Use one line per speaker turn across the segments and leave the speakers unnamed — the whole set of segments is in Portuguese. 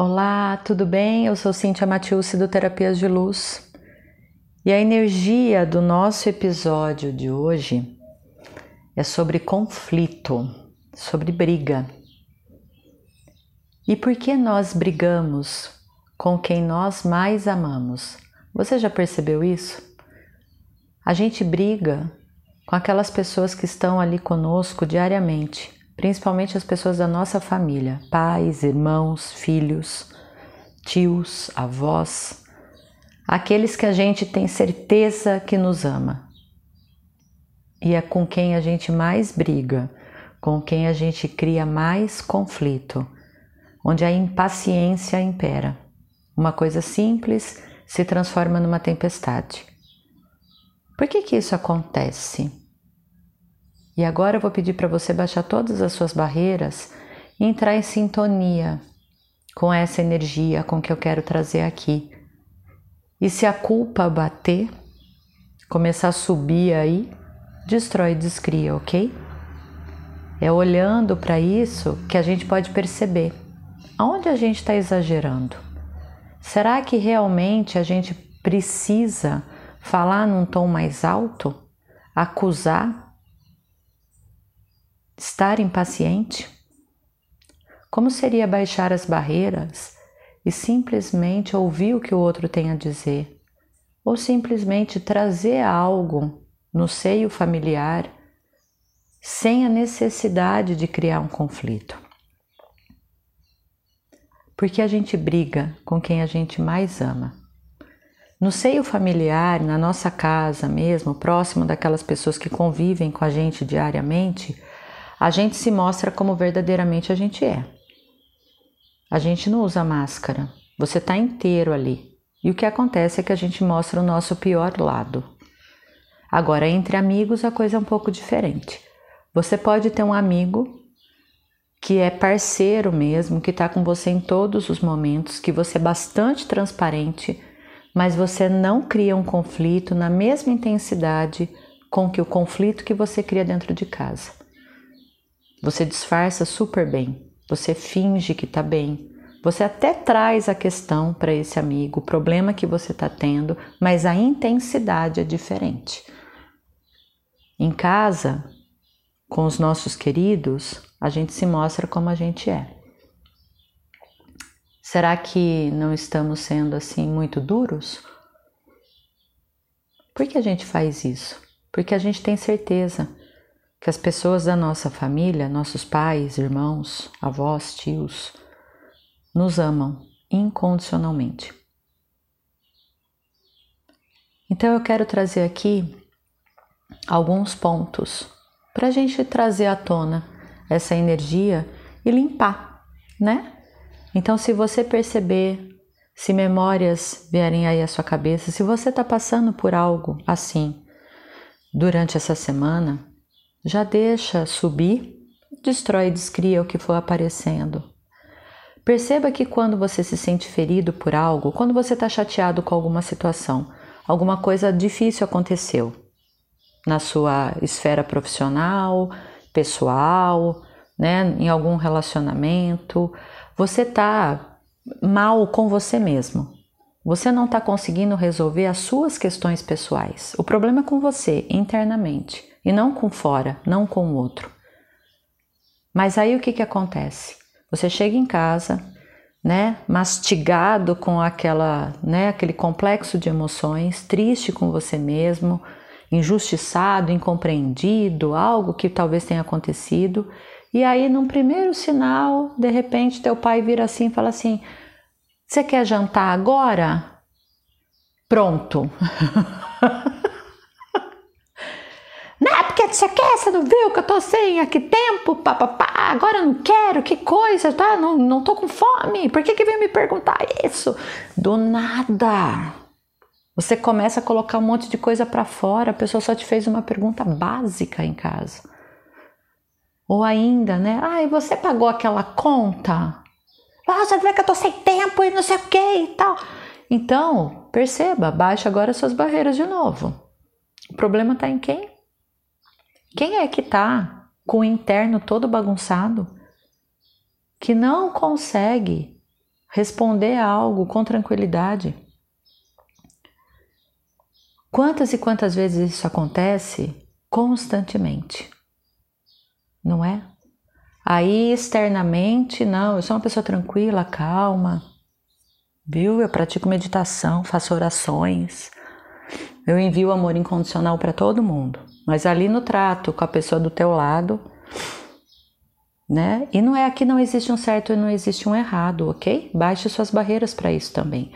Olá, tudo bem? Eu sou Cíntia Matiusi do Terapias de Luz e a energia do nosso episódio de hoje é sobre conflito, sobre briga. E por que nós brigamos com quem nós mais amamos? Você já percebeu isso? A gente briga com aquelas pessoas que estão ali conosco diariamente principalmente as pessoas da nossa família, pais, irmãos, filhos, tios, avós, aqueles que a gente tem certeza que nos ama. E é com quem a gente mais briga, com quem a gente cria mais conflito, onde a impaciência impera. Uma coisa simples se transforma numa tempestade. Por que que isso acontece? E agora eu vou pedir para você baixar todas as suas barreiras e entrar em sintonia com essa energia com que eu quero trazer aqui. E se a culpa bater, começar a subir aí, destrói e descria, ok? É olhando para isso que a gente pode perceber aonde a gente está exagerando. Será que realmente a gente precisa falar num tom mais alto? Acusar Estar impaciente? Como seria baixar as barreiras e simplesmente ouvir o que o outro tem a dizer? Ou simplesmente trazer algo no seio familiar sem a necessidade de criar um conflito? Porque a gente briga com quem a gente mais ama. No seio familiar, na nossa casa mesmo, próximo daquelas pessoas que convivem com a gente diariamente, a gente se mostra como verdadeiramente a gente é. A gente não usa máscara, você está inteiro ali. E o que acontece é que a gente mostra o nosso pior lado. Agora, entre amigos, a coisa é um pouco diferente. Você pode ter um amigo que é parceiro mesmo, que está com você em todos os momentos, que você é bastante transparente, mas você não cria um conflito na mesma intensidade com que o conflito que você cria dentro de casa. Você disfarça super bem, você finge que está bem, você até traz a questão para esse amigo, o problema que você está tendo, mas a intensidade é diferente. Em casa, com os nossos queridos, a gente se mostra como a gente é. Será que não estamos sendo assim muito duros? Por que a gente faz isso? Porque a gente tem certeza que as pessoas da nossa família, nossos pais, irmãos, avós, tios, nos amam incondicionalmente. Então eu quero trazer aqui alguns pontos para a gente trazer à tona essa energia e limpar, né? Então, se você perceber, se memórias vierem aí à sua cabeça, se você está passando por algo assim durante essa semana, já deixa subir, destrói e descria o que for aparecendo. Perceba que quando você se sente ferido por algo, quando você está chateado com alguma situação, alguma coisa difícil aconteceu na sua esfera profissional, pessoal, né, em algum relacionamento, você está mal com você mesmo. Você não está conseguindo resolver as suas questões pessoais. O problema é com você internamente e não com fora, não com o outro. Mas aí o que, que acontece? Você chega em casa, né, mastigado com aquela, né, aquele complexo de emoções, triste com você mesmo, injustiçado, incompreendido, algo que talvez tenha acontecido. E aí, num primeiro sinal, de repente, teu pai vira assim e fala assim: Você quer jantar agora? Pronto. você quer? Você não viu que eu tô sem aqui tempo? Papapá, agora eu não quero, que coisa, tá? Não, não tô com fome. Por que, que vem me perguntar isso? Do nada. Você começa a colocar um monte de coisa para fora, a pessoa só te fez uma pergunta básica em casa. Ou ainda, né? Ai, ah, você pagou aquela conta? Ah, você vê que eu tô sem tempo e não sei o que e tal. Então, perceba, baixa agora suas barreiras de novo. O problema está em quem? Quem é que está com o interno todo bagunçado? Que não consegue responder a algo com tranquilidade. Quantas e quantas vezes isso acontece? Constantemente. Não é? Aí externamente, não, eu sou uma pessoa tranquila, calma, viu? Eu pratico meditação, faço orações, eu envio amor incondicional para todo mundo, mas ali no trato com a pessoa do teu lado, né? E não é aqui não existe um certo e não existe um errado, ok? Baixe suas barreiras para isso também.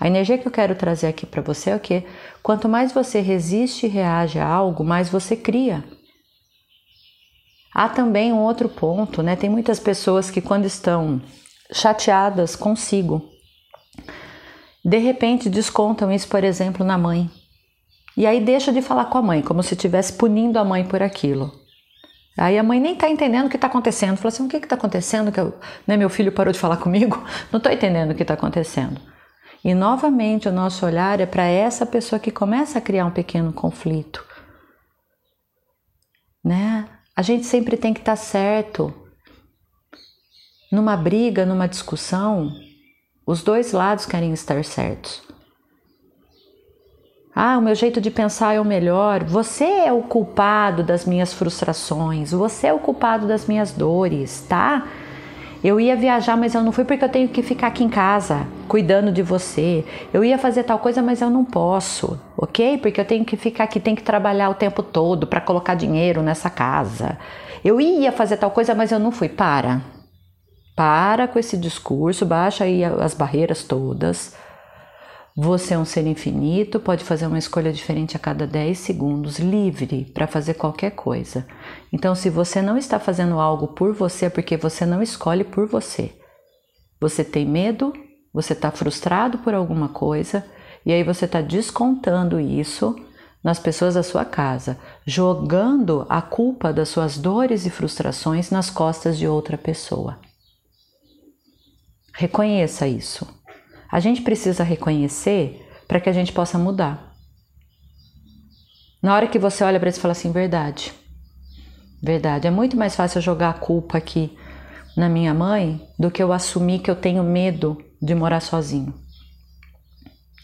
A energia que eu quero trazer aqui para você é o que? Quanto mais você resiste e reage a algo, mais você cria. Há também um outro ponto, né? Tem muitas pessoas que quando estão chateadas consigo, de repente descontam isso, por exemplo, na mãe. E aí deixa de falar com a mãe, como se estivesse punindo a mãe por aquilo. Aí a mãe nem tá entendendo o que está acontecendo. Fala assim: o que está acontecendo? Que eu, né, meu filho parou de falar comigo? Não estou entendendo o que está acontecendo. E novamente o nosso olhar é para essa pessoa que começa a criar um pequeno conflito. Né? A gente sempre tem que estar tá certo. Numa briga, numa discussão, os dois lados querem estar certos. Ah, o meu jeito de pensar é o melhor. Você é o culpado das minhas frustrações. Você é o culpado das minhas dores, tá? Eu ia viajar, mas eu não fui porque eu tenho que ficar aqui em casa cuidando de você. Eu ia fazer tal coisa, mas eu não posso, ok? Porque eu tenho que ficar aqui, tenho que trabalhar o tempo todo para colocar dinheiro nessa casa. Eu ia fazer tal coisa, mas eu não fui. Para. Para com esse discurso, baixa aí as barreiras todas. Você é um ser infinito, pode fazer uma escolha diferente a cada 10 segundos, livre para fazer qualquer coisa. Então, se você não está fazendo algo por você, é porque você não escolhe por você. Você tem medo, você está frustrado por alguma coisa, e aí você está descontando isso nas pessoas da sua casa, jogando a culpa das suas dores e frustrações nas costas de outra pessoa. Reconheça isso. A gente precisa reconhecer para que a gente possa mudar. Na hora que você olha para isso e fala assim, verdade, verdade, é muito mais fácil eu jogar a culpa aqui na minha mãe do que eu assumir que eu tenho medo de morar sozinho.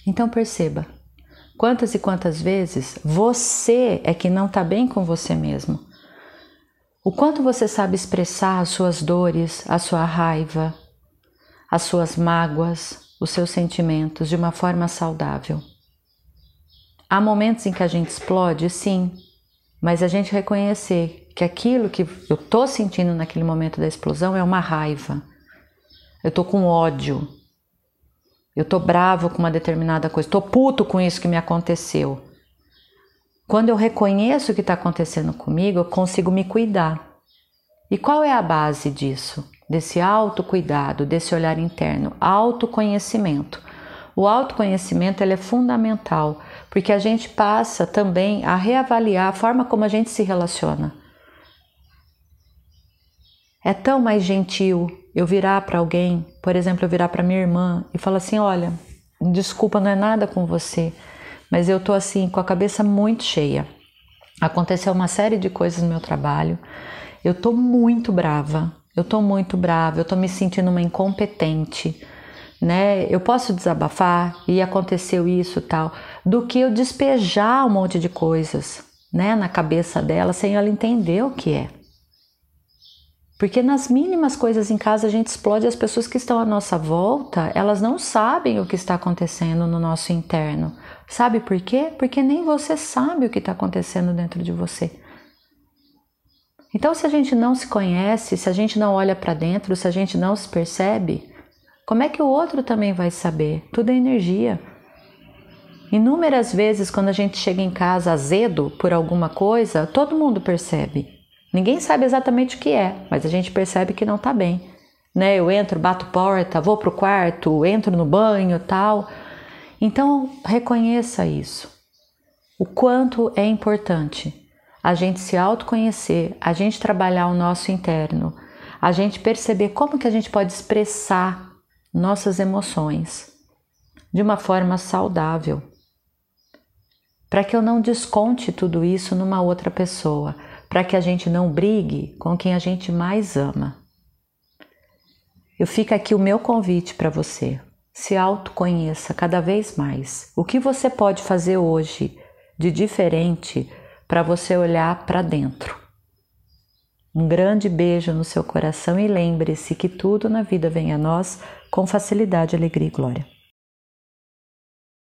Então perceba, quantas e quantas vezes você é que não está bem com você mesmo. O quanto você sabe expressar as suas dores, a sua raiva, as suas mágoas, os seus sentimentos de uma forma saudável. Há momentos em que a gente explode, sim, mas a gente reconhecer que aquilo que eu estou sentindo naquele momento da explosão é uma raiva. Eu estou com ódio. Eu estou bravo com uma determinada coisa. Estou puto com isso que me aconteceu. Quando eu reconheço o que está acontecendo comigo, eu consigo me cuidar. E qual é a base disso? desse autocuidado, desse olhar interno, autoconhecimento. O autoconhecimento ele é fundamental, porque a gente passa também a reavaliar a forma como a gente se relaciona. É tão mais gentil eu virar para alguém, por exemplo, eu virar para minha irmã e falar assim: olha, desculpa, não é nada com você, mas eu tô assim com a cabeça muito cheia. Aconteceu uma série de coisas no meu trabalho, eu tô muito brava, eu tô muito brava, eu tô me sentindo uma incompetente, né? Eu posso desabafar e aconteceu isso tal, do que eu despejar um monte de coisas, né, na cabeça dela sem ela entender o que é. Porque nas mínimas coisas em casa a gente explode as pessoas que estão à nossa volta, elas não sabem o que está acontecendo no nosso interno. Sabe por quê? Porque nem você sabe o que está acontecendo dentro de você. Então, se a gente não se conhece, se a gente não olha para dentro, se a gente não se percebe, como é que o outro também vai saber? Tudo é energia. Inúmeras vezes, quando a gente chega em casa azedo por alguma coisa, todo mundo percebe. Ninguém sabe exatamente o que é, mas a gente percebe que não está bem. Né? Eu entro, bato porta, vou pro quarto, entro no banho, tal. Então, reconheça isso. O quanto é importante a gente se autoconhecer, a gente trabalhar o nosso interno, a gente perceber como que a gente pode expressar nossas emoções de uma forma saudável. Para que eu não desconte tudo isso numa outra pessoa, para que a gente não brigue com quem a gente mais ama. Eu fico aqui o meu convite para você. Se autoconheça cada vez mais. O que você pode fazer hoje de diferente para você olhar para dentro? Um grande beijo no seu coração e lembre-se que tudo na vida vem a nós com facilidade, alegria e glória.